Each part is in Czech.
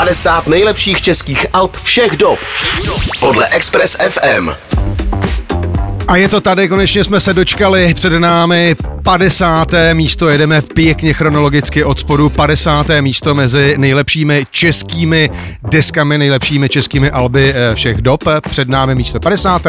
50 nejlepších českých alb všech dob podle Express FM. A je to tady, konečně jsme se dočkali, před námi 50. místo, jedeme pěkně chronologicky od spodu, 50. místo mezi nejlepšími českými deskami, nejlepšími českými alby eh, všech dob, před námi místo 50.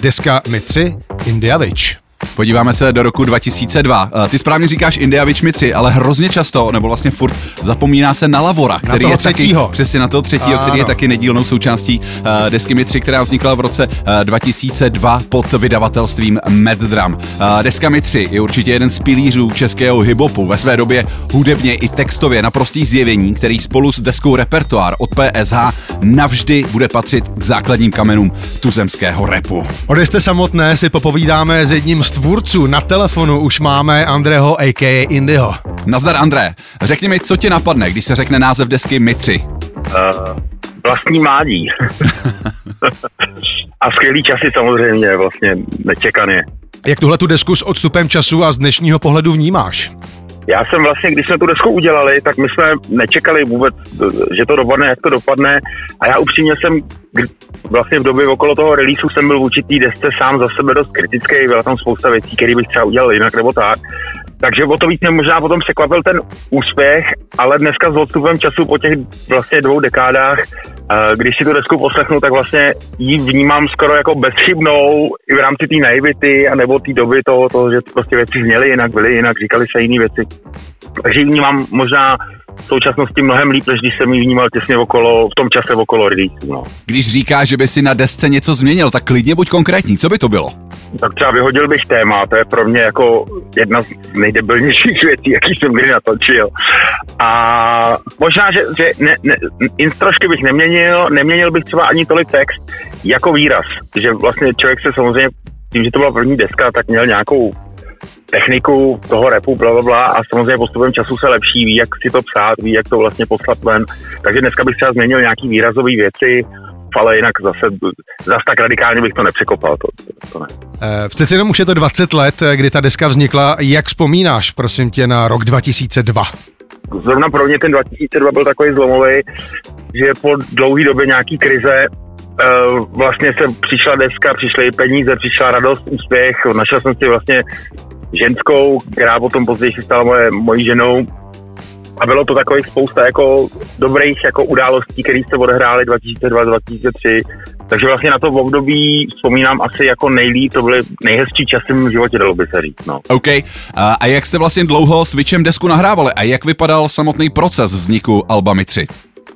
deska My 3, India Witch. Podíváme se do roku 2002. Eh, ty správně říkáš India Witch Mi 3, ale hrozně často, nebo vlastně furt zapomíná se na Lavora, který toho je třetího. taky, přesně na toho třetího, který je taky nedílnou součástí uh, desky Mi 3, která vznikla v roce uh, 2002 pod vydavatelstvím Mad Drum. Uh, deska Mi 3 je určitě jeden z pilířů českého hiphopu, ve své době hudebně i textově naprostý zjevení, který spolu s deskou Repertoár od PSH navždy bude patřit k základním kamenům tuzemského repu. O desce samotné si popovídáme s jedním z tvůrců. Na telefonu už máme Andreho a.k.a. Indyho. Nazdar André, řekni mi, co ti napadne, když se řekne název desky My 3? Uh, vlastní mládí. a skvělý časy samozřejmě, vlastně nečekaně. Jak tuhle tu desku s odstupem času a z dnešního pohledu vnímáš? Já jsem vlastně, když jsme tu desku udělali, tak my jsme nečekali vůbec, že to dopadne, jak to dopadne. A já upřímně jsem vlastně v době okolo toho releaseu jsem byl v určitý desce sám za sebe dost kritický, byla tam spousta věcí, které bych třeba udělal jinak nebo tak. Takže o to víc mě možná potom překvapil ten úspěch, ale dneska s odstupem času po těch vlastně dvou dekádách, eh, když si tu desku poslechnu, tak vlastně ji vnímám skoro jako bezchybnou i v rámci té naivity a nebo té doby toho, toho, že prostě věci zněly jinak, byly jinak, říkali se jiné věci. Takže ji vnímám možná v současnosti mnohem líp, než když jsem ji vnímal těsně okolo, v tom čase okolo release. No. Když říkáš, že by si na desce něco změnil, tak klidně buď konkrétní, co by to bylo? Tak třeba vyhodil bych téma, to je pro mě jako jedna z nejdebilnějších věcí, jaký jsem kdy natočil. A možná, že, že ne, ne, instrošky bych neměnil, neměnil bych třeba ani tolik text jako výraz, že vlastně člověk se samozřejmě, tím, že to byla první deska, tak měl nějakou techniku toho repu, bla, bla, bla, a samozřejmě postupem času se lepší, ví, jak si to psát, ví, jak to vlastně poslat ven. Takže dneska bych třeba změnil nějaký výrazové věci, ale jinak zase, zase tak radikálně bych to nepřekopal, to, to ne. Eh, Přece jenom už je to 20 let, eh, kdy ta deska vznikla. Jak vzpomínáš, prosím tě, na rok 2002? zrovna pro mě ten 2002 byl takový zlomový, že po dlouhé době nějaký krize vlastně se přišla deska, přišly peníze, přišla radost, úspěch, našel jsem si vlastně ženskou, která potom později se stala moje, mojí ženou a bylo to takových spousta jako dobrých jako událostí, které se odehrály 2002-2003, takže vlastně na to v období vzpomínám asi jako nejlíp, to byly nejhezčí časy v životě, dalo by se říct, no. OK. A, a jak jste vlastně dlouho s Witchem desku nahrávali a jak vypadal samotný proces vzniku Alba Mi 3?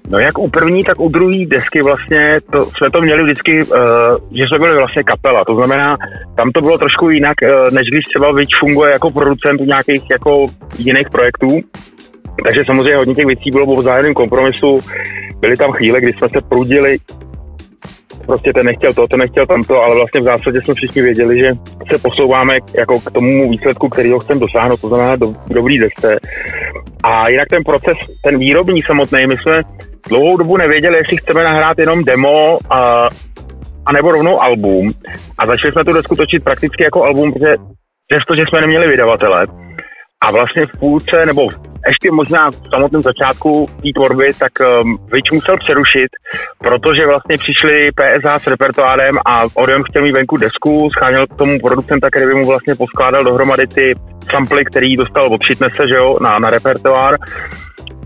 No jak u první, tak u druhé desky vlastně to, jsme to měli vždycky, uh, že jsme byli vlastně kapela, to znamená, tam to bylo trošku jinak, uh, než když třeba Vič funguje jako producent u nějakých jako jiných projektů, takže samozřejmě hodně těch věcí bylo po vzájemném kompromisu, byly tam chvíle, kdy jsme se prudili, prostě ten nechtěl to, ten nechtěl tamto, ale vlastně v zásadě jsme všichni věděli, že se posouváme jako k tomu výsledku, kterého chceme dosáhnout, to znamená do, dobrý desce. A jinak ten proces, ten výrobní samotný, my jsme dlouhou dobu nevěděli, jestli chceme nahrát jenom demo a, a nebo rovnou album. A začali jsme tu desku točit prakticky jako album, protože přestože jsme neměli vydavatele. A vlastně v půlce, nebo ještě možná v samotném začátku té tvorby, tak um, Vič musel přerušit, protože vlastně přišli PSH s repertoárem a Orion chtěl mít venku desku, scháněl k tomu producenta, který by mu vlastně poskládal dohromady ty samply, který dostal od Shitnesse, že jo, na, na repertoár.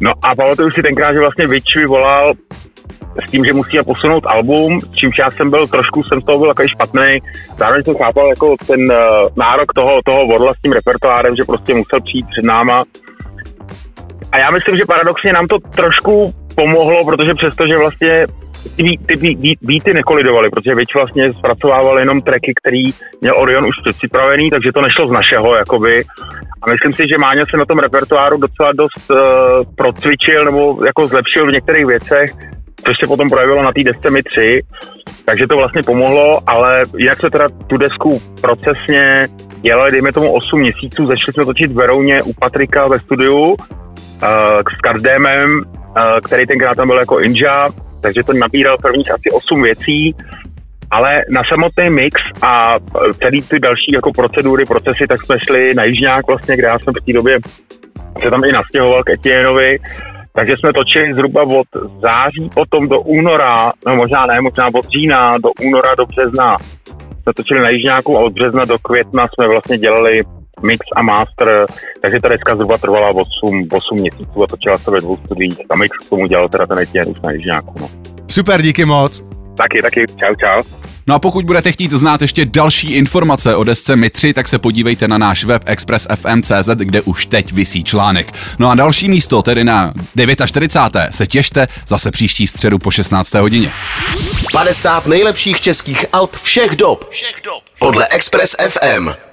No a pamatuju si tenkrát, že vlastně Vič mi volal s tím, že musíme posunout album, čímž já jsem byl trošku, jsem z toho byl takový špatný. Zároveň jsem chápal jako ten uh, nárok toho, toho vodla s tím repertoárem, že prostě musel přijít před náma. A já myslím, že paradoxně nám to trošku pomohlo, protože přesto, že vlastně ty, ty bí- bí- beaty nekolidovaly, protože větš vlastně zpracovával jenom tracky, který měl Orion už předpřipravený, takže to nešlo z našeho, jakoby. A myslím si, že Máňa se na tom repertoáru docela dost uh, procvičil nebo jako zlepšil v některých věcech, což se potom projevilo na té desce Mi 3, takže to vlastně pomohlo, ale jinak se teda tu desku procesně dělali, dejme tomu 8 měsíců, začali jsme točit v Verouně u Patrika ve studiu uh, s Kardémem, uh, který tenkrát tam byl jako Inja, takže to nabíral prvních asi 8 věcí, ale na samotný mix a celý ty další jako procedury, procesy, tak jsme šli na Jižňák vlastně, kde já jsem v té době se tam i nastěhoval k Etienovi, Takže jsme točili zhruba od září potom do února, no možná ne, možná od října do února do března. Jsme točili na Jižňáku a od března do května jsme vlastně dělali mix a master, takže ta deska zhruba trvala 8, 8 měsíců a točila se ve dvou studiích. A mix k tomu dělal teda ten Etienne už na Jižňáku. No. Super, díky moc. Taky, taky, čau, čau. No a pokud budete chtít znát ještě další informace o desce Mitři, tak se podívejte na náš web expressfm.cz, kde už teď vysí článek. No a další místo, tedy na 49. se těšte zase příští středu po 16. hodině. 50 nejlepších českých alb všech dob. Všech dob. Podle Express FM.